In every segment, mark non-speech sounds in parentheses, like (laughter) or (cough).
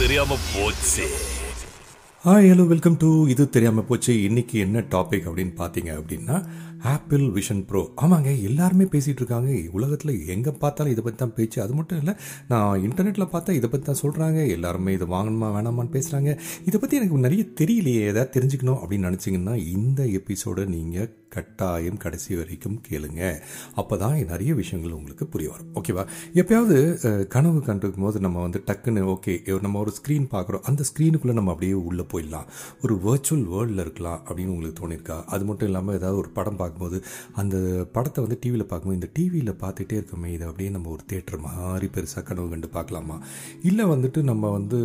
தெரியாம போச்சு. Hi hello welcome to இது தெரியாமல் போச்சு. இன்னைக்கு என்ன டாபிக் அப்படின்னு பார்த்தீங்க அப்படின்னா ஆப்பிள் விஷன் ப்ரோ ஆமாங்க எல்லாருமே பேசிகிட்டு இருக்காங்க. உலகத்தில் எங்கே பார்த்தாலும் இதை பற்றி தான் பேச்சு. அது மட்டும் இல்லை நான் இன்டர்நெட்டில் பார்த்தா இதை பற்றி தான் சொல்கிறாங்க எல்லாருமே இதை வாங்கணுமா வேணாமான்னு பேசுகிறாங்க இதை பற்றி எனக்கு நிறைய தெரியலையே. ஏதாவது தெரிஞ்சுக்கணும் அப்படின்னு நினச்சிங்கன்னா இந்த எபிசோடை நீங்கள் கட்டாயம் கடைசி வரைக்கும் கேளுங்க. அப்போ தான் நிறைய விஷயங்கள் உங்களுக்கு புரிய வரும். ஓகேவா எப்பயாவது கனவு கண்டிருக்கும் போது நம்ம வந்து டக்குன்னு ஓகே நம்ம ஒரு ஸ்க்ரீன் பார்க்குறோம். அந்த ஸ்க்ரீனுக்குள்ளே நம்ம அப்படியே உள்ளே போயிடலாம். ஒரு வர்ச்சுவல் வேர்ல்டில் இருக்கலாம் அப்படின்னு உங்களுக்கு தோணியிருக்கா அது மட்டும் இல்லாமல் ஏதாவது ஒரு படம் பார்க்கும்போது அந்த படத்தை வந்து டிவியில் பார்க்கும்போது இந்த டிவியில் பார்த்துட்டே இருக்கோமே இதை அப்படியே நம்ம ஒரு தேட்டர் மாதிரி பெருசாக கனவு கண்டு பார்க்கலாமா? இல்லை வந்துட்டு நம்ம வந்து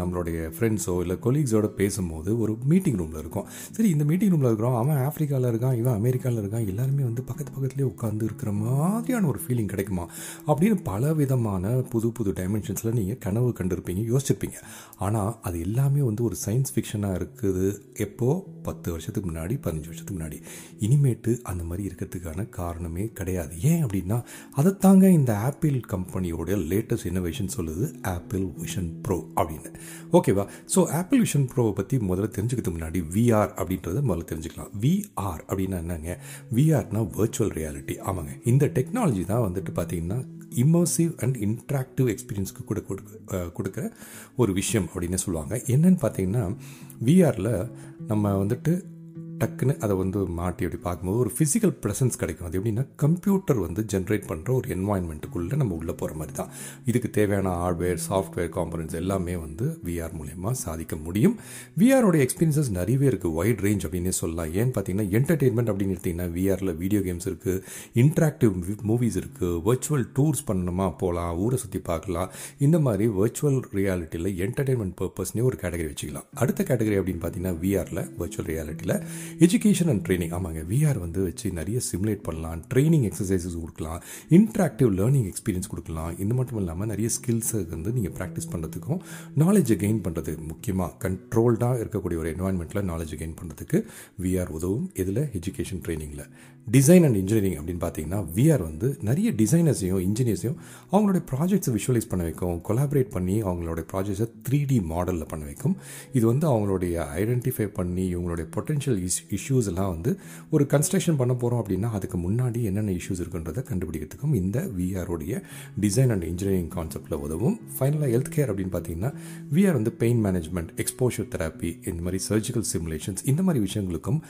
நம்மளுடைய ஃப்ரெண்ட்ஸோ இல்லை கொலீக்ஸோட பேசும்போது ஒரு மீட்டிங் ரூமில் இருக்கோம். சரி இந்த மீட்டிங் ரூமில் இருக்கிறோம். அவன் ஆஃப்ரிக்காவில் இருக்கான் இவன் அமெரிக்காவில் இருக்கான். எல்லாருமே வந்து பக்கத்து பக்கத்துலேயே உட்காந்து இருக்கிற மாதிரியான ஒரு ஃபீலிங் கிடைக்குமா? அப்படின்னு பல விதமான புது புது டைமென்ஷன்ஸில் நீங்கள் கனவு கண்டிருப்பீங்க யோசிச்சிருப்பீங்க. ஆனால் அது எல்லாமே வந்து ஒரு சயின்ஸ் ஃபிக்ஷனாக இருக்குது. எப்போது பத்து வருஷத்துக்கு முன்னாடி பதினஞ்சு வருஷத்துக்கு முன்னாடி. இனிமேட்டு அந்த மாதிரி இருக்கிறதுக்கான காரணமே கிடையாது. ஏன் அப்படின்னா அதைத்தாங்க இந்த ஆப்பிள் கம்பெனியோட லேட்டஸ்ட் இன்னோவேஷன் சொல்லுது ஆப்பிள் விஷன் ப்ரோ அப்படின்னு. ஓகேவா ஸோ ஆப்பிள் விஷன் ப்ரோவை பற்றி முதல்ல தெரிஞ்சுக்கிறதுக்கு முன்னாடி விஆர் அப்படின்றத முதல்ல தெரிஞ்சுக்கலாம். விஆர் அப்படின்னு என்னங்க? விஆர்னா வர்ச்சுவல் ரியாலிட்டி ஆமாங்க. இந்த டெக்னாலஜி தான் வந்துட்டு பார்த்தீங்கன்னா இம்மர்சிவ் அண்ட் இன்ட்ராக்டிவ் எக்ஸ்பீரியன்ஸ்க்கு கூட கொடுக்க கொடுக்குற ஒரு விஷயம் அப்படின்னு சொல்லுவாங்க. என்னன்னு பார்த்தீங்கன்னா விஆரில் நம்ம வந்துட்டு டக்குன்னு அதை வந்து மாட்டி அப்படி பார்க்கும்போது ஒரு ஃபிசிக்கல் ப்ரெசன்ஸ் கிடைக்கும். அது எப்படின்னா கம்ப்யூட்டர் வந்து ஜென்ரேட் பண்ணுற ஒரு என்வாயன்மெண்ட்டுக்குள்ளே நம்ம உள்ளே போகிற மாதிரி தான். இதுக்கு தேவையான ஹார்ட்வேர் சாஃப்ட்வேர் காம்பனன்ஸ் எல்லாமே வந்து விஆர் மூலயமா சாதிக்க முடியும். விஆரோடைய எக்ஸ்பீரியன்சஸ் நிறையவே இருக்குது வைட் ரேஞ்ச் அப்படின்னே சொல்லலாம். ஏன்னு பார்த்தீங்கன்னா என்டர்டெயின்மெண்ட் அப்படின்னு எடுத்திங்கன்னா விஆரில் வீடியோ கேம்ஸ் இருக்குது இன்ட்ராக்டிவ் மூவிஸ் இருக்குது வர்ச்சுவல் டூர்ஸ் பண்ணணுமா போகலாம் ஊரை சுற்றி பார்க்கலாம். இந்த மாதிரி வர்ச்சுவல் ரியாலிட்டியில் என்டர்டெயின்மெண்ட் பர்பஸ்னே ஒரு கேட்டகரி வச்சுக்கலாம். அடுத்த கேட்டகரி அப்படின்னு பார்த்தீங்கன்னா விஆரில் வர்ச்சுவல் ரியாலிட்டியில் எஜுகேஷன் அண்ட் ட்ரைனிங் ஆமாங்க விஆர் வந்து வச்சு நிறைய சிமுலேட் பண்ணலாம் ட்ரைனிங் எக்ஸசைசஸ் கொடுக்கலாம் இன்ட்ராக்டிவ் லேர்னிங் எக்ஸ்பீரியன்ஸ் கொடுக்கலாம். இது மட்டும் இல்லாமல் நிறைய ஸ்கில்ஸை வந்து நீங்கள் ப்ராக்டிஸ் பண்ணுறதுக்கும் நாலேஜை கெயின் பண்ணுறது முக்கியமாக கண்ட்ரோல்டாக இருக்கக்கூடிய ஒரு என்வாயன்மெண்ட்டில் நாலேஜை கெயின் பண்ணுறதுக்கு விஆர் உதவும். இதில் எஜுகேஷன் ட்ரைனிங்கில் டிசைன் அண்ட் இன்ஜினியரிங் அப்படின்னு பார்த்தீங்கன்னா விஆர் வந்து நிறைய டிசைனர்ஸையும் இன்ஜினியர்ஸையும் அவங்களுடைய ப்ராஜெக்ட்ஸை விஷுவலைஸ் பண்ண வைக்கும். கொலாபரேட் பண்ணி அவங்களுடைய ப்ராஜெக்ட்ஸை த்ரீ டி மாடலில் பண்ண வைக்கும். இது வந்து அவங்களுடைய ஐடென்டிஃபை பண்ணி இவங்களுடைய பொட்டென்ஷியல் இஸ் இஷ்யூஸ் எல்லாம் வந்து ஒரு கன்ஸ்ட்ரக்ஷன் பண்ண போகிறோம் அப்படின்னா அதுக்கு முன்னாடி என்னென்ன இஷ்யூஸ் இருக்குன்றதை கண்டுபிடிக்கிறதுக்கும் இந்த விஆருடைய டிசைன் அண்ட் இன்ஜினியரிங் கான்செப்டில் உதவும். ஃபைனலாக ஹெல்த் கேர் அப்படின்னு பார்த்தீங்கன்னா விஆர் வந்து பெயின் மேனேஜ்மெண்ட் எக்ஸ்போஷர் தெராப்பி இந்த மாதிரி சர்ஜிக்கல் சிமுலேஷன்ஸ் இந்த மாதிரி விஷயங்களுக்கும்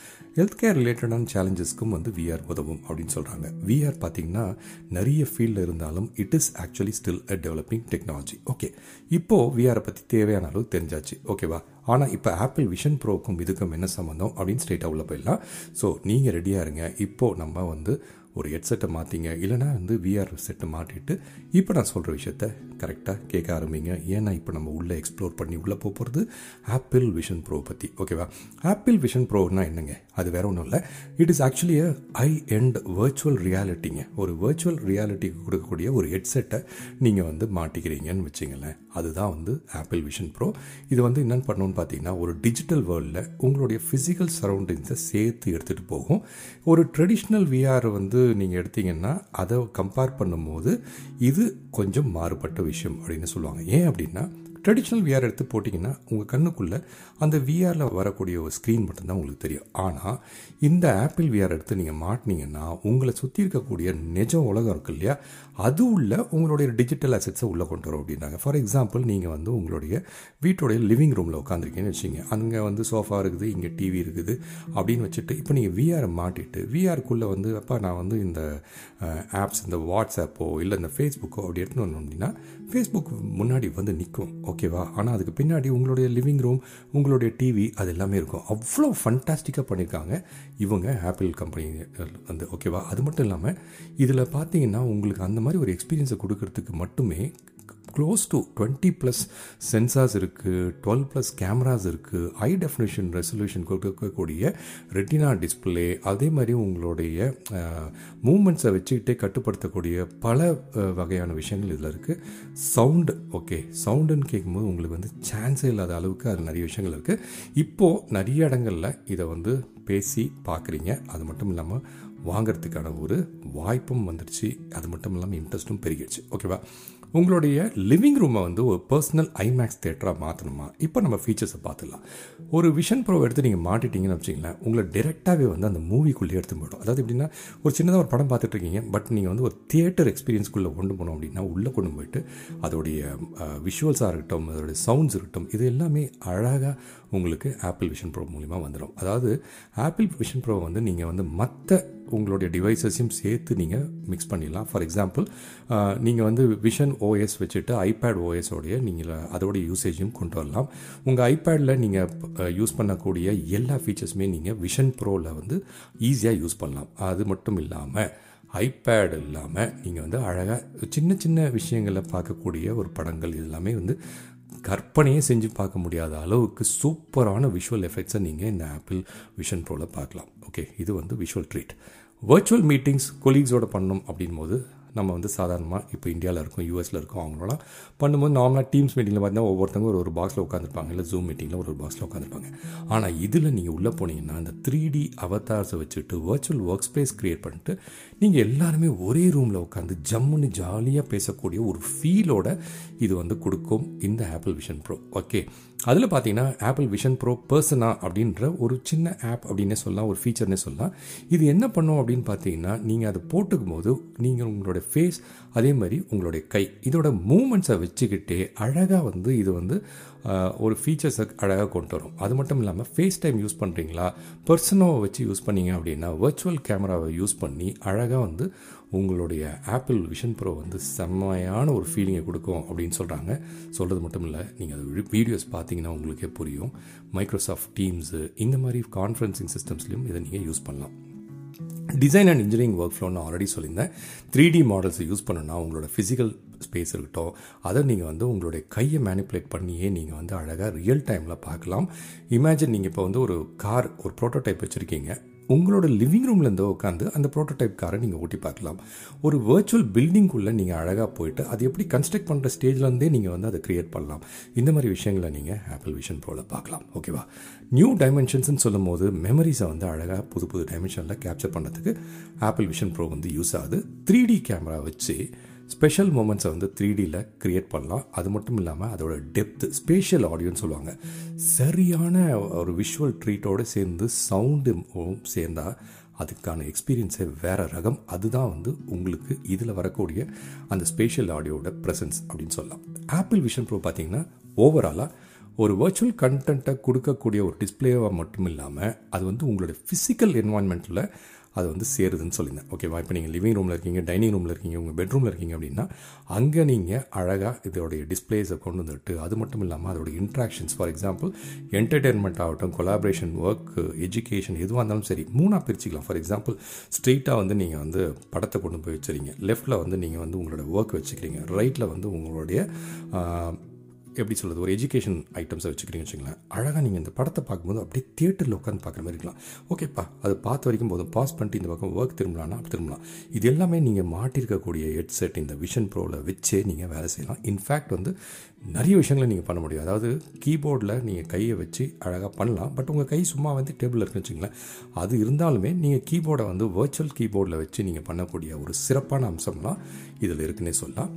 ஹெல்த் கேர் ரிலேட்டடான சேலஞ்சஸ்க்கும் வந்து விஆர் உதவும் அப்படின்னு சொல்கிறாங்க விஆர் பார்த்தீங்கன்னா நிறைய ஃபீல்டில் இருந்தாலும் it is actually still a developing technology okay இப்போது விஆரை பற்றி தேவையான அளவு தெரிஞ்சாச்சு. ஓகேவா ஆனால் இப்போ ஆப்பிள் விஷன் ப்ரோக்கும் இதுக்கும் என்ன சம்மந்தம் அப்படின்னு ஸ்ட்ரெயிட்டாக உள்ள போயிடலாம். ஸோ நீங்கள் ரெடியாக இருங்க. இப்போது நம்ம வந்து ஒரு ஹெட்செட்டை மாற்றிங்க இல்லைனா வந்து விஆர் செட்டை மாட்டிட்டு இப்போ நான் சொல்கிற விஷயத்த கரெக்டாக கேட்க ஆரம்பிங்க. ஏன்னா இப்போ நம்ம உள்ளே எக்ஸ்ப்ளோர் பண்ணி உள்ளே போக போகிறது ஆப்பிள் விஷன் ப்ரோ பற்றி ஓகேவா ஆப்பிள் விஷன் ப்ரோனா என்னங்க? அது வேற ஒன்றும் இல்லை. It is actually a high end virtual ரியாலிட்டிங்க ஒரு வர்ச்சுவல் ரியாலிட்டிக்கு கொடுக்கக்கூடிய ஒரு ஹெட்செட்டை நீங்கள் வந்து மாட்டிக்கிறீங்கன்னு வச்சிங்களேன். அதுதான் வந்து ஆப்பிள் விஷன் ப்ரோ இது வந்து என்னென்னு பண்ணணும்னு பார்த்தீங்கன்னா ஒரு டிஜிட்டல் வேர்ல்டில் உங்களுடைய ஃபிசிக்கல் சரௌண்டிங்ஸை சேர்த்து எடுத்துகிட்டு போகும். ஒரு ட்ரெடிஷ்னல் விஆர் வந்து நீங்கள் எடுத்தீங்கன்னா அதை கம்பேர் பண்ணும்போது இது கொஞ்சம் மாறுபட்ட விஷயம் அப்படின்னு சொல்லுவாங்க. ஏன் அப்படின்னா ட்ரெடிஷ்னல் விஆர் எடுத்து போட்டிங்கன்னா உங்கள் கண்ணுக்குள்ளே அந்த விஆரில் வரக்கூடிய ஒரு ஸ்க்ரீன் மட்டும்தான் உங்களுக்கு தெரியும். ஆனால் இந்த ஆப்பிள் விஆர் எடுத்து நீங்கள் மாட்டினீங்கன்னா உங்களை சுற்றி இருக்கக்கூடிய நிஜ உலகம் இருக்கு இல்லையா? அது உள்ள உங்களுடைய டிஜிட்டல் அசெட்ஸை உள்ளே கொண்டு வரும் அப்படின்னாங்க. ஃபார் எக்ஸாம்பிள் நீங்கள் வந்து உங்களுடைய வீட்டுடைய லிவிங் ரூமில் உட்காந்துருக்கீங்கன்னு வச்சுங்க அங்கே வந்து சோஃபா இருக்குது இங்கே டிவி இருக்குது அப்படின்னு வச்சுட்டு இப்போ நீங்கள் விஆரை மாட்டிட்டு விஆருக்குள்ளே வந்து அப்போ நான் வந்து இந்த ஆப்ஸ் இந்த வாட்ஸ்அப்போ இல்லை இந்த ஃபேஸ்புக்கோ அப்படி எடுத்துன்னு வந்தோம் அப்படின்னா ஃபேஸ்புக் முன்னாடி வந்து நிற்கும் ஓகேவா? ஆனால் அதுக்கு பின்னாடி உங்களுடைய லிவிங் ரூம் உங்களுடைய டிவி அது எல்லாமே இருக்கும். அவ்வளோ ஃபண்டாஸ்டிக்காக பண்ணியிருக்காங்க இவங்க ஆப்பிள் கம்பெனி வந்து ஓகேவா? அது மட்டும் இல்லாமல் இதில் பார்த்தீங்கன்னா உங்களுக்கு அந்த மாதிரி ஒரு எக்ஸ்பீரியன்ஸை கொடுக்கறதுக்கு மட்டுமே close to twenty plus sensors இருக்குது டுவெல் ப்ளஸ் கேமராஸ் இருக்குது ஹை டெஃபினேஷன் ரெசல்யூஷன் கொடுக்கக்கூடிய ரெட்டினா டிஸ்பிளே அதே மாதிரி உங்களுடைய மூமெண்ட்ஸை வச்சுக்கிட்டே கட்டுப்படுத்தக்கூடிய பல வகையான விஷயங்கள் இதில் இருக்குது சவுண்டு ஓகே சவுண்டுன்னு கேட்கும்போது உங்களுக்கு வந்து சான்ஸே இல்லாத அளவுக்கு அது நிறைய விஷயங்கள் இருக்குது இப்போது நிறைய இடங்களில் இதை வந்து பேசி பார்க்குறீங்க. அது மட்டும் இல்லாமல் வாங்கிறதுக்கான ஒரு வாய்ப்பும் வந்துடுச்சு அது மட்டும் இல்லாமல் இன்ட்ரெஸ்ட்டும் பெருகிடுச்சு. ஓகேவா உங்களுடைய லிவிங் ரூமை வந்து ஒரு பர்சனல் ஐமேக்ஸ் தேட்டராக மாற்றணுமா இப்போ நம்ம ஃபீச்சர்ஸை பார்த்துடலாம் ஒரு விஷன் ப்ரோ எடுத்து நீங்கள் மாட்டிட்டீங்கன்னு வச்சிங்களேன் உங்களை டேரெக்டாகவே வந்து அந்த மூவிக்குள்ளே எடுத்து போய்டும். அதாவது எப்படின்னா ஒரு சின்னதாக ஒரு படம் பார்த்துட்டு இருக்கீங்க பட் நீங்கள் வந்து ஒரு தியேட்டர் எக்ஸ்பீரியன்ஸ்குள்ளே கொண்டு போனோம் அப்படின்னா உள்ளே கொண்டு போயிட்டு அதோடைய விஷுவல்ஸாக இருக்கட்டும் அதோடைய சவுண்ட்ஸ் இருக்கட்டும் இது எல்லாமே அழகாக உங்களுக்கு ஆப்பிள் விஷன் ப்ரோ மூலிமா வந்துடும். அதாவது ஆப்பிள் விஷன் ப்ரோ வந்து நீங்கள் வந்து மற்ற உங்களுடைய டிவைசஸையும் சேர்த்து நீங்கள் மிக்ஸ் பண்ணிடலாம். ஃபார் எக்ஸாம்பிள் நீங்கள் வந்து விஷன் ஓஎஸ் வச்சுட்டு ஐபேட் ஓஎஸோடைய நீங்கள் அதோடைய யூசேஜும் கொண்டு வரலாம். உங்கள் ஐபேடில் நீங்கள் யூஸ் பண்ணக்கூடிய எல்லா ஃபீச்சர்ஸுமே நீங்கள் விஷன் ப்ரோவில் வந்து ஈஸியாக யூஸ் பண்ணலாம். அது மட்டும் இல்லாமல் ஐபேட் இல்லாமல் நீங்கள் வந்து அழகாக சின்ன சின்ன விஷயங்களை பார்க்கக்கூடிய ஒரு படங்கள் இதெல்லாமே வந்து கற்பனையே செஞ்சு பார்க்க முடியாத அளவுக்கு சூப்பரான விஷுவல் எஃபெக்ட்ஸை நீங்கள் இந்த ஆப்பிள் விஷன் ப்ரோவில் பார்க்கலாம். ஓகே இது வந்து விஷுவல் ட்ரீட் வர்ச்சுவல் மீட்டிங்ஸ் கொலீக்ஸோட பண்ணணும் அப்படின் போது நம்ம வந்து சாதாரணமாக இப்போ இந்தியாவில் இருக்கும் யூஎஸில் இருக்கும் அவங்களோலாம் பண்ணும்போது நார்மலாக டீம்ஸ் மீட்டிங்கில் பார்த்தீங்கன்னா ஒவ்வொருத்தவங்க ஒரு ஒரு பாக்ஸில் உட்காந்துருப்பாங்க இல்லை ஜூம் மீட்டிங்கில் ஒரு ஒரு பாக்ஸில் உட்காந்துருப்பாங்க ஆனால் இதில் நீங்கள் உள்ளே போனீங்கன்னா அந்த த்ரீ டி அவதார்ஸை வச்சுட்டு வர்ச்சுவல் ஒர்க் ஸ்பேஸ் க்ரியேட் பண்ணிட்டு நீங்கள் எல்லாருமே ஒரே ரூமில் உட்காந்து ஜம்முன்னு ஜாலியாக பேசக்கூடிய ஒரு ஃபீலோட இது வந்து கொடுக்கும் இந்த ஆப்பிள் விஷன் ப்ரோ ஓகே அதில் பார்த்தீங்கன்னா ஆப்பிள் விஷன் ப்ரோ பர்சனா அப்படின்ற ஒரு சின்ன ஆப் அப்படின்னே சொல்லலாம் ஒரு ஃபீச்சர்னே சொல்லலாம். இது என்ன பண்ணும் அப்படின்னு பார்த்தீங்கன்னா நீங்கள் அதை போட்டுக்கும் போது நீங்கள் உங்களோட ஃபேஸ் அதே மாதிரி உங்களுடைய கை இதோட மூமெண்ட்ஸை வச்சுக்கிட்டே அழகாக வந்து இது வந்து ஒரு ஃபீச்சர்ஸை அழகாக கொண்டு வரும். அது மட்டும் இல்லாமல் ஃபேஸ் டைம் யூஸ் பண்ணுறீங்களா பர்சனோவை வச்சு யூஸ் பண்ணீங்க அப்படின்னா வர்ச்சுவல் கேமராவை யூஸ் பண்ணி அழகாக வந்து உங்களுடைய ஆப்பிள் விஷன் ப்ரோ வந்து செம்மையான ஒரு ஃபீலிங்கை கொடுக்கும் அப்படின்னு சொல்கிறாங்க சொல்கிறது மட்டும் இல்லை நீங்கள் அது வீடியோஸ் பார்த்தீங்கன்னா உங்களுக்கே புரியும். மைக்ரோசாஃப்ட் டீம்ஸு இந்த மாதிரி கான்ஃபரன்சிங் சிஸ்டம்ஸ்லையும் இதை நீங்கள் யூஸ் பண்ணலாம். டிசைன் அண்ட் இன்ஜினியரிங் ஒர்க் ஃப்ளோன்னு ஆல்ரெடி சொல்லியிருந்தேன். த்ரீ டி மாடல்ஸை யூஸ் பண்ணணும்னா உங்களோட ஃபிசிக்கல் ஸ்பேஸ் இருக்கட்டும் அதை நீங்கள் வந்து உங்களுடைய கையை மேனிப்புலேட் பண்ணியே நீங்கள் வந்து அழகாக ரியல் டைமில் பார்க்கலாம். இமேஜின் நீங்கள் இப்போ வந்து ஒரு கார் ஒரு ப்ரோட்டோடைப் வச்சுருக்கீங்க. உங்களோட லிவிங் ரூம்லேருந்து உட்காந்து அந்த ப்ரோட்டோடைப் காரை நீங்கள் ஓட்டி பார்க்கலாம். ஒரு வர்ச்சுவல் பில்டிங்குள்ளே நீங்கள் அழகாக போயிட்டு அது எப்படி கன்ஸ்ட்ரக்ட் பண்ணுற ஸ்டேஜ்லேருந்தே நீங்கள் வந்து அதை க்ரியேட் பண்ணலாம். இந்த மாதிரி விஷயங்களை நீங்கள் ஆப்பிள் விஷன் ப்ரோவில் பார்க்கலாம். ஓகேவா நியூ டைமென்ஷன்ஸ்னு சொல்லும் போது மெமரிஸை வந்து அழகாக புது புது டைமென்ஷனில் கேப்சர் பண்ணுறதுக்கு ஆப்பிள் விஷன் ப்ரோ வந்து யூஸ் ஆகுது. த்ரீ டி கேமரா வச்சு ஸ்பெஷல் மூமெண்ட்ஸை வந்து த்ரீ டியில் க்ரியேட் பண்ணலாம். அது மட்டும் இல்லாமல் அதோட டெப்த்து ஸ்பேஷியல் ஆடியோன்னு சொல்லுவாங்க. சரியான ஒரு விஷுவல் ட்ரீட்டோடு சேர்ந்து சவுண்டு சேர்ந்தால் அதுக்கான எக்ஸ்பீரியன்ஸே வேறு ரகம். அதுதான் வந்து உங்களுக்கு இதில் வரக்கூடிய அந்த ஸ்பேஷியல் ஆடியோட ப்ரெசன்ஸ் அப்படின்னு சொல்லலாம். ஆப்பிள் விஷன் ப்ரோ பார்த்தீங்கன்னா ஓவராலாக ஒரு வர்ச்சுவல் கண்டென்ட்டை கொடுக்கக்கூடிய ஒரு டிஸ்பிளேவாக மட்டும் இல்லாமல் அது வந்து உங்களோட ஃபிசிக்கல் என்வான்மெண்ட்டில் அது வந்து சேருதுன்னு சொல்லியிருந்தேன். ஓகேவா இப்போ நீங்கள் லிவிங் ரூமில் இருக்கீங்க டைனிங் ரூமில் இருக்கீங்க உங்கள் பெட்ரூமில் இருக்கீங்க அப்படின்னா அங்கே நீங்கள் அழகாக இதோடைய டிஸ்பிளேஸை கொண்டு வந்துட்டு அது மட்டும் இல்லாமல் அதோடைய இன்ட்ராக்ஷன்ஸ் ஃபார் எக்ஸாம்பிள் என்டர்டெயின்மெண்ட் ஆகட்டும் கொலாபரேஷன் ஒர்க் எஜுகேஷன் எதுவாக இருந்தாலும் சரி மூணாக பிரிச்சுக்கலாம். ஃபார் எக்ஸாம்பிள் ஸ்ட்ரெயிட்டாக வந்து நீங்கள் வந்து படத்தை கொண்டு போய் வச்சுறீங்க லெஃப்ட்டில் வந்து நீங்கள் வந்து உங்களோட ஒர்க் வச்சுக்கிறீங்க. ரைட்டில் வந்து உங்களுடைய எப்படி சொல்கிறது ஒரு எஜுகேஷன் ஐட்டம்ஸை வச்சுக்கிறீங்க வச்சுங்களேன் அழகாக நீங்கள் இந்த படத்தை பார்க்கும்போது அப்படியே தியேட்டரில் உட்காந்து பார்க்குற மாதிரி இருக்கலாம். ஓகேப்பா அது பார்த்த வரைக்கும் போதும். பாஸ் பண்ணிட்டு இந்த பக்கம் ஒர்க் திரும்பலாம்னா அப்படி திரும்பலாம். இது எல்லாமே நீங்கள் மாட்டிருக்கக்கூடிய ஹெட்செட் இந்த விஷன் ப்ரோவில் வச்சே நீங்கள் வேலை செய்யலாம். இன்ஃபேக்ட் வந்து நிறைய விஷயங்களை நீங்கள் பண்ண முடியும். அதாவது கீபோர்டில் நீங்கள் கையை வச்சு அழகாக பண்ணலாம். பட் உங்கள் கை சும்மா வந்து டேபிளில் இருக்குன்னு வச்சுங்களேன் அது இருந்தாலுமே நீங்கள் கீபோர்டை வந்து வர்ச்சுவல் கீபோர்டில் வச்சு நீங்கள் பண்ணக்கூடிய ஒரு சிறப்பான அம்சம்லாம் இதில் இருக்குன்னே சொல்லலாம்.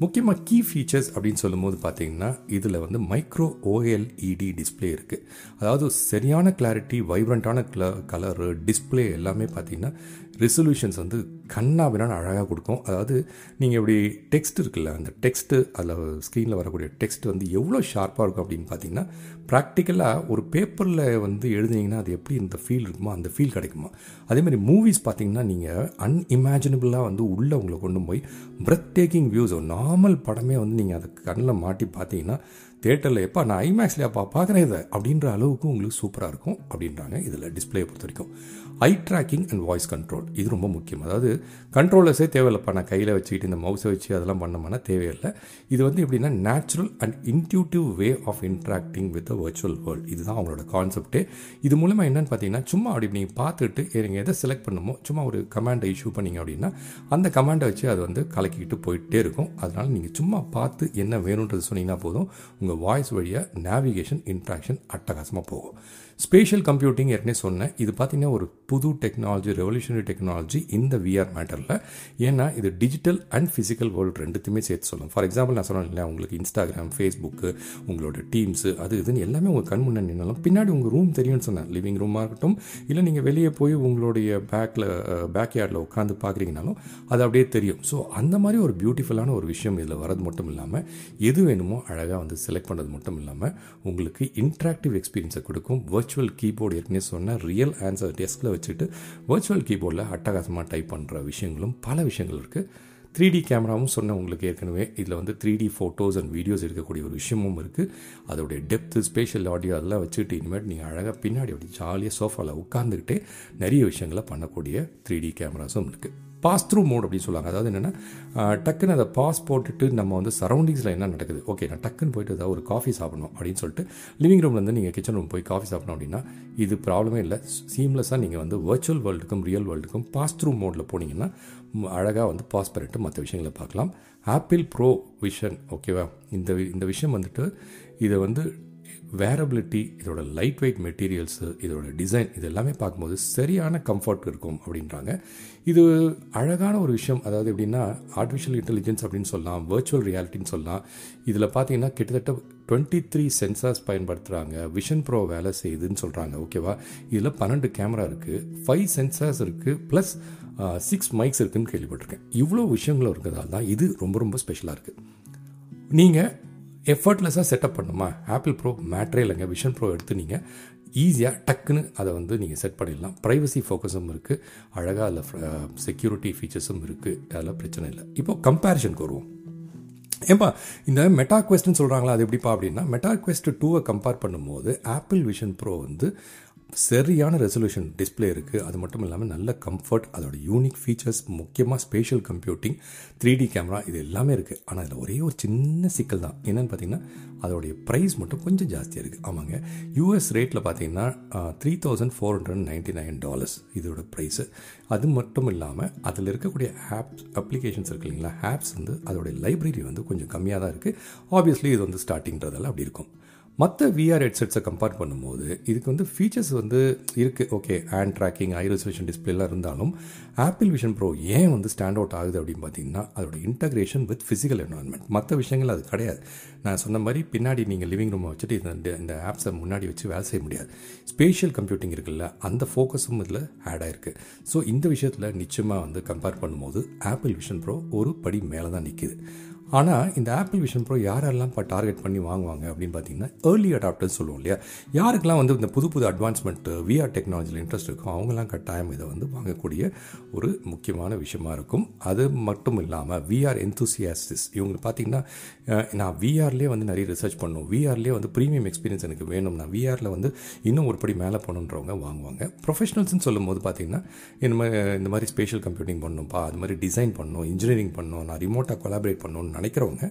முக்கியமாக கீ ஃபீச்சர்ஸ் அப்படின்னு சொல்லும்போது பார்த்தீங்கன்னா இதில் வந்து மைக்ரோ ஓஎல்இடி டிஸ்பிளே இருக்குது அதாவது சரியான கிளாரிட்டி வைப்ரண்ட்டான கல கலரு டிஸ்பிளே எல்லாமே பார்த்தீங்கன்னா ரெசல்யூஷன்ஸ் வந்து கண்ணா பின்னான்னு அழகாக கொடுக்கும். அதாவது நீங்கள் இப்படி டெக்ஸ்ட் இருக்குல்ல அந்த டெக்ஸ்ட்டு அதில் ஸ்க்ரீனில் வரக்கூடிய டெக்ஸ்ட் வந்து எவ்வளோ ஷார்ப்பாக இருக்கும் அப்படின்னு பார்த்தீங்கன்னா ப்ராக்டிக்கலாக ஒரு பேப்பரில் வந்து எழுதினீங்கன்னா அது எப்படி இந்த ஃபீல் இருக்குமோ அந்த ஃபீல் கிடைக்குமா? அதேமாதிரி மூவிஸ் பார்த்தீங்கன்னா நீங்கள் அன்இமேஜினபிளாக வந்து உள்ளே உங்களை கொண்டு போய் பிரத் டேக்கிங் வியூஸ் நார்மல் படமே வந்து நீங்கள் அதை கண்ணில் மாட்டி பார்த்தீங்கன்னா தேட்டரில் எப்போ நான் ஐமேக்ஸ்லையாப்பா பார்க்குறேன் இதை அப்படின்ற அளவுக்கு உங்களுக்கு சூப்பராக இருக்கும் அப்படின்றாங்க இதில் டிஸ்பிளே பொறுத்த வரைக்கும். Eye tracking and voice control இது ரொம்ப முக்கியம். அதாவது கண்ட்ரோலர்ஸே தேவையில்லைப்பா நான் கையில் வச்சுக்கிட்டு இந்த மவுஸை வச்சு அதெல்லாம் பண்ணோம்னா தேவையில்லை. இது வந்து எப்படின்னா natural and intuitive way of interacting with வந்து வர்ச்சுவல் வேர்ல்டு இதுதான் அவங்களோட கான்செப்டே இது மூலமாக என்னென்னு பார்த்தீங்கன்னா சும்மா அப்படி நீங்கள் பார்த்துட்டு நீங்கள் எதை செலக்ட் பண்ணுமோ சும்மா ஒரு கமாண்டை இஷ்யூ பண்ணிங்க அப்படின்னா அந்த கமாண்டை வச்சு அது வந்து கலக்கிக்கிட்டு போயிட்டே இருக்கும். அதனால் நீங்கள் சும்மா பார்த்து என்ன வேணுன்றது சொன்னீங்கன்னா போதும் உங்கள் உங்கள் வாய்ஸ் வழியாக நேவிகேஷன் இன்ட்ராக்ஷன் அட்டகாசமாக போகும். ஸ்பேஷியல் கம்ப்யூட்டிங் ஏற்கனவே சொன்னேன். இது பார்த்திங்கன்னா ஒரு புது டெக்னாலஜி ரெவல்யூஷனரி டெக்னாலஜி இந்த விஆர் மேட்டரில் ஏன்னா இது டிஜிட்டல் அண்ட் ஃபிசிக்கல் வேர்ல்டு ரெண்டுத்தையுமே சேர்த்து சொல்லணும் ஃபார் எக்ஸாம்பிள் நான் சொன்னேன் இல்லையா உங்களுக்கு இன்ஸ்டாகிராம் ஃபேஸ்புக்கு உங்களோட டீம்ஸு அது இதுன்னு எல்லாமே உங்கள் கண் முன்னே நின்னாலும் பின்னாடி உங்கள் ரூம் தெரியும்னு சொன்னேன். லிவிங் ரூமாக இருக்கட்டும் இல்லை நீங்கள் வெளியே போய் உங்களுடைய பேக்கில் பேக் யார்டில் உட்காந்து பார்க்குறீங்கனாலும் அது அப்படியே தெரியும். ஸோ அந்த மாதிரி ஒரு பியூட்டிஃபுல்லான ஒரு விஷயம் இதில் வரது மட்டும் இல்லாமல் எது வேணுமோ அழகாக வந்து செலக்ட் பண்ணுறது மட்டும் இல்லாமல் உங்களுக்கு இன்ட்ராக்டிவ் எக்ஸ்பீரியன்ஸை கொடுக்கும் வர்ச்சுவல் கீபோர்டு ஏற்கனவே சொன்ன ரியல் ஆன்சர் டெஸ்கில் வச்சுட்டு வர்ச்சுவல் கீபோர்டில் அட்டகாசமாக டைப் பண்ணுற விஷயங்களும் பல விஷயங்கள் இருக்குது த்ரீ டி கேமராவும் சொன்னேன் உங்களுக்கு ஏற்கனவே இதில் வந்து three D photos and videos இருக்கக்கூடிய ஒரு விஷயமும் இருக்குது அதோடைய டெப்த்து ஸ்பேஷியல் ஆடியோ அதெல்லாம் வச்சுட்டு இனிமேட் நீங்கள் அழகாக பின்னாடி அப்படி ஜாலியாக சோஃபாவில் உட்காந்துக்கிட்டே நிறைய விஷயங்களை பண்ணக்கூடிய த்ரீ டி கேமராஸும் இருக்குது பாஸ் த்ரூ மோட் அப்படின்னு சொல்லுவாங்க. அதாவது என்னென்னா டக்குன்னு அதை பாஸ் போட்டுட்டு நம்ம வந்து சரௌண்டிங்ஸில் என்ன நடக்குது? ஓகே நான் டக்குன்னு போயிட்டு ஏதாவது ஒரு காஃபி சாப்பிடணும் அப்படின்னு சொல்லிட்டு லிவிங் ரூம்லேருந்து நீங்கள் கிச்சன் ரூம் போய் காஃபி சாப்பிடணும் அப்படின்னா இது ப்ராப்ளமே இல்லை. சீம்லெஸ்ஸாக நீங்கள் வந்து வர்ச்சுவல் வேர்ல்டுக்கும் ரியல் வேர்ல்டுக்கும் பாஸ் த்ரூ மோடில் போனீங்கன்னா அழகாக வந்து பாஸ் பண்ணிட்டு மற்ற விஷயங்களை பார்க்கலாம். ஆப்பிள் ப்ரோ விஷன் ஓகேவா இந்த இந்த விஷயம் வந்துட்டு இதை வந்து வேரபிலிட்டி இதோட லைட் வெயிட் மெட்டீரியல்ஸு இதோட டிசைன் இது எல்லாமே பார்க்கும்போது சரியான கம்ஃபர்ட் இருக்கும் அப்படின்றாங்க. இது அழகான ஒரு விஷயம். அதாவது எப்படின்னா ஆர்டிஃபிஷியல் இன்டெலிஜென்ஸ் அப்படின்னு சொல்லலாம் வர்ச்சுவல் ரியாலிட்டின்னு சொல்லலாம். இதில் பார்த்தீங்கன்னா கிட்டத்தட்ட டுவெண்ட்டி த்ரீ சென்சார்ஸ் பயன்படுத்துகிறாங்க விஷன் ப்ரோ வேலை செய்யுதுன்னு சொல்கிறாங்க ஓகேவா இதில் பன்னெண்டு கேமரா இருக்குது ஃபைவ் சென்சார்ஸ் இருக்குது ப்ளஸ் சிக்ஸ் மைக்ஸ் இருக்குதுன்னு கேள்விப்பட்டிருக்கேன். இவ்வளோ விஷயங்களும் இருக்கிறதால தான் இது ரொம்ப ரொம்ப ஸ்பெஷலாக இருக்குது நீங்கள் எஃபர்ட்லெஸ்ஸாக செட்டப் பண்ணுமா? ஆப்பிள் ப்ரோ மேட்ரே இல்லைங்க. விஷன் ப்ரோ எடுத்து நீங்கள் ஈஸியாக டக்குன்னு அதை வந்து நீங்கள் செட் பண்ணிடலாம். ப்ரைவசி ஃபோக்கஸும் இருக்குது அழகாக அதில் செக்யூரிட்டி ஃபீச்சர்ஸும் இருக்குது அதெல்லாம் பிரச்சனை இல்லை. இப்போது கம்பேரிஷனுக்கு வருவோம். ஏன்பா இந்த மெட்டா குவெஸ்ட்னு சொல்கிறாங்களா அது எப்படிப்பா அப்படின்னா மெட்டா குவெஸ்ட் டூவை கம்பேர் பண்ணும்போது ஆப்பிள் விஷன் ப்ரோ வந்து சரியான ரெசல்யூஷன் டிஸ்பிளே இருக்குது அது மட்டும் இல்லாமல் நல்ல கம்ஃபர்ட் அதோட யூனிக் ஃபீச்சர்ஸ் முக்கியமாக spatial computing three D camera இது எல்லாமே இருக்குது ஆனால் அதில் ஒரே ஒரு சின்ன சிக்கல் தான். என்னென்னு பார்த்தீங்கன்னா அதோடைய ப்ரைஸ் மட்டும் கொஞ்சம் ஜாஸ்தியாக இருக்குது ஆமாங்க. யூஎஸ் ரேட்டில் பார்த்தீங்கன்னா three thousand four hundred ninety nine dollars இதோட ப்ரைஸு அது மட்டும் இல்லாமல் அதில் இருக்கக்கூடிய ஆப்ஸ் அப்ளிகேஷன்ஸ் இருக்கு இல்லைங்களா? ஆப்ஸ் வந்து அதோடைய லைப்ரரி வந்து கொஞ்சம் கம்மியாக தான் இருக்குது ஆப்வியஸ்லி இது வந்து ஸ்டார்டிங்கிறதெல்லாம் அப்படி இருக்கும். மற்ற விஆர் ஹெட்செட்ஸை கம்பேர் பண்ணும்போது இதுக்கு வந்து ஃபீச்சர்ஸ் வந்து இருக்குது okay hand tracking eye resolution டிஸ்பிளேலாம் இருந்தாலும் ஆப்பிள் விஷன் ப்ரோ ஏன் வந்து ஸ்டாண்ட் அவுட் ஆகுது அப்படின்னு பார்த்தீங்கன்னா அதோட இன்டகிரேஷன் வித் ஃபிசிக்கல் என்வரான்மெண்ட் மற்ற விஷயங்கள் அது கிடையாது. நான் சொன்ன மாதிரி பின்னாடி நீங்கள் லிவிங் ரூமை வச்சுட்டு இந்த இந்த ஆப்ஸை முன்னாடி வச்சு வேலை செய்ய முடியாது. ஸ்பேஷியல் கம்ப்யூட்டிங் இருக்குல்ல அந்த ஃபோக்கஸும் இதில் ஆட் ஆகிருக்கு ஸோ இந்த விஷயத்தில் நிச்சயமாக வந்து கம்பேர் பண்ணும்போது ஆப்பிள் விஷன் ப்ரோ ஒரு படி மேலே தான் நிற்கிது ஆனால் இந்த ஆப்பிள் விஷன் ப்ரோ யாரெல்லாம் இப்போ டார்கெட் பண்ணி வாங்குவாங்க அப்படின்னு பார்த்தீங்கன்னா ஏர்லி அடாப்டர்ஸ் சொல்லுவோம் இல்லையா? யாருக்கெல்லாம் வந்து இந்த புது புது அட்வான்ஸ்மெண்ட் விஆர் டெக்னாலஜியில் இன்ட்ரெஸ்ட் இருக்கும் அவங்களாம் கட்டாயம் இதை வந்து வாங்கக்கூடிய ஒரு முக்கியமான விஷயமா இருக்கும். அது மட்டும் இல்லாமல் விஆர் என்தூசியாஸ்டிஸ் இவங்க பார்த்தீங்கன்னா நான் விஆர்லேயே வந்து நிறைய ரிசர்ச் பண்ணணும் விஆர்லேயே வந்து ப்ரீமியம் எக்ஸ்பீரியன்ஸ் எனக்கு வேணும் நான் விஆரில் வந்து இன்னும் ஒரு படி மேலே போகணுன்றவங்க வாங்குவாங்க. ப்ரொஃபஷனல்ஸ்னு சொல்லும்போது பார்த்தீங்கன்னா இந்த மாதிரி இந்த மாதிரி ஸ்பேஷியல் கம்ப்யூட்டிங் பண்ணணும்ப்பா அது மாதிரி டிசைன் பண்ணணும் இன்ஜினியரிங் பண்ணணும் நான் ரிமோட்டாக கொலாபரேட் பண்ணணும் நினைக்கிறவங்க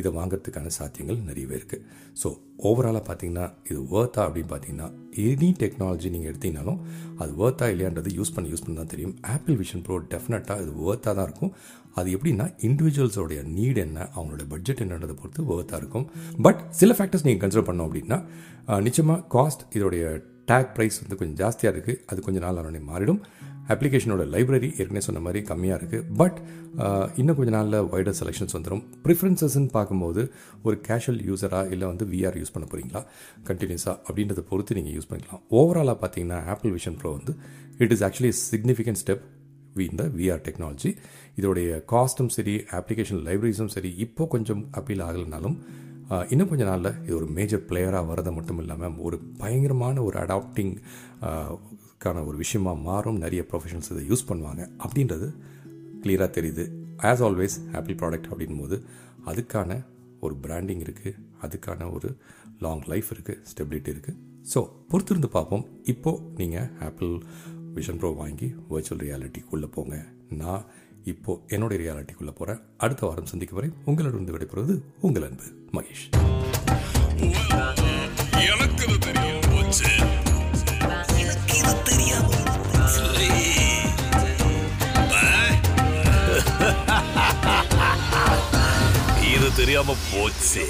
இதை வாங்குறதுக்கான சாத்தியங்கள் நிறையவே இருக்குது ஸோ ஓவராலாக பார்த்தீங்கன்னா இது ஒர்த்தா அப்படின்னு பார்த்தீங்கன்னா எனி டெக்னாலஜி நீங்கள் எடுத்தீங்கனாலும் அது ஒர்த்தா இல்லையான்றது யூஸ் பண்ணி யூஸ் பண்ணி தான் தெரியும். ஆப்பிள் விஷன் ப்ரோ டெஃபினட்டாக இது ஒர்த்தாக தான் இருக்கும். அது எப்படின்னா இண்டிவிஜுவல்ஸோடைய நீட் என்ன அவங்களோட பட்ஜெட் என்னன்றதை பொறுத்து வேர்த்தாக இருக்கும். பட் சில ஃபேக்டர்ஸ் நீங்கள் கன்சிடர் பண்ணோம் அப்படின்னா நிச்சயமாக காஸ்ட் இதோடைய டேக் ப்ரைஸ் வந்து கொஞ்சம் ஜாஸ்தியாக இருக்குது அது கொஞ்சம் நாள் ஆனோடனே மாறிடும். அப்ளிகேஷனோட லைப்ரரி ஏற்கனவே சொன்ன மாதிரி கம்மியாக இருக்குது பட் இன்னும் கொஞ்சம் நாளில் வைடர் செலெக்ஷன்ஸ் வந்துடும் ப்ரிஃபரன்சஸ்ன்னு பார்க்கும்போது ஒரு கேஷுவல் யூஸராக இல்லை வந்து விஆர் யூஸ் பண்ண போகிறீங்களா கண்டினியூஸாக அப்படின்றத பொறுத்து நீங்கள் யூஸ் பண்ணிக்கலாம். ஓவராலாக பார்த்தீங்கன்னா ஆப்பிள் விஷன் ப்ரோ வந்து it is actually significant step இந்த விஆர் டெக்னாலஜி இதோடைய காஸ்ட்டும் சரி அப்ளிகேஷன் லைப்ரரிஸும் சரி இப்போ கொஞ்சம் அப்பீல் ஆகலைனாலும் இன்னும் கொஞ்ச நாளில் இது ஒரு மேஜர் பிளேயராக வரதை மட்டும் இல்லாமல் ஒரு பயங்கரமான ஒரு அடாப்டிங் கான ஒரு விஷயமா மாறும். நிறைய ப்ரொஃபஷனல்ஸ் இதை யூஸ் பண்ணுவாங்க. அப்படின்றது கிளியராக தெரியுது. ஆஸ் ஆல்வேஸ் ஆப்பிள் ப்ராடக்ட் அப்படின் போது அதுக்கான ஒரு பிராண்டிங் இருக்குது அதுக்கான ஒரு லாங் லைஃப் இருக்குது ஸ்டெபிலிட்டி இருக்குது ஸோ பொறுத்திருந்து பார்ப்போம். இப்போது நீங்கள் ஆப்பிள் விஷன் ப்ரோ வாங்கி வர்ச்சுவல் ரியாலிட்டிக்குள்ளே போங்க. நான் இப்போது என்னுடைய ரியாலிட்டிக்குள்ளே போகிறேன் அடுத்த வாரம் சந்திக்க வரை உங்களிடம் விடைபெறுவது உங்கள் அன்பு மகேஷ். எனக்கு தெரியும் போச்சு. எனக்கு தெரியாம (laughs) இது தெரியாம போச்சு.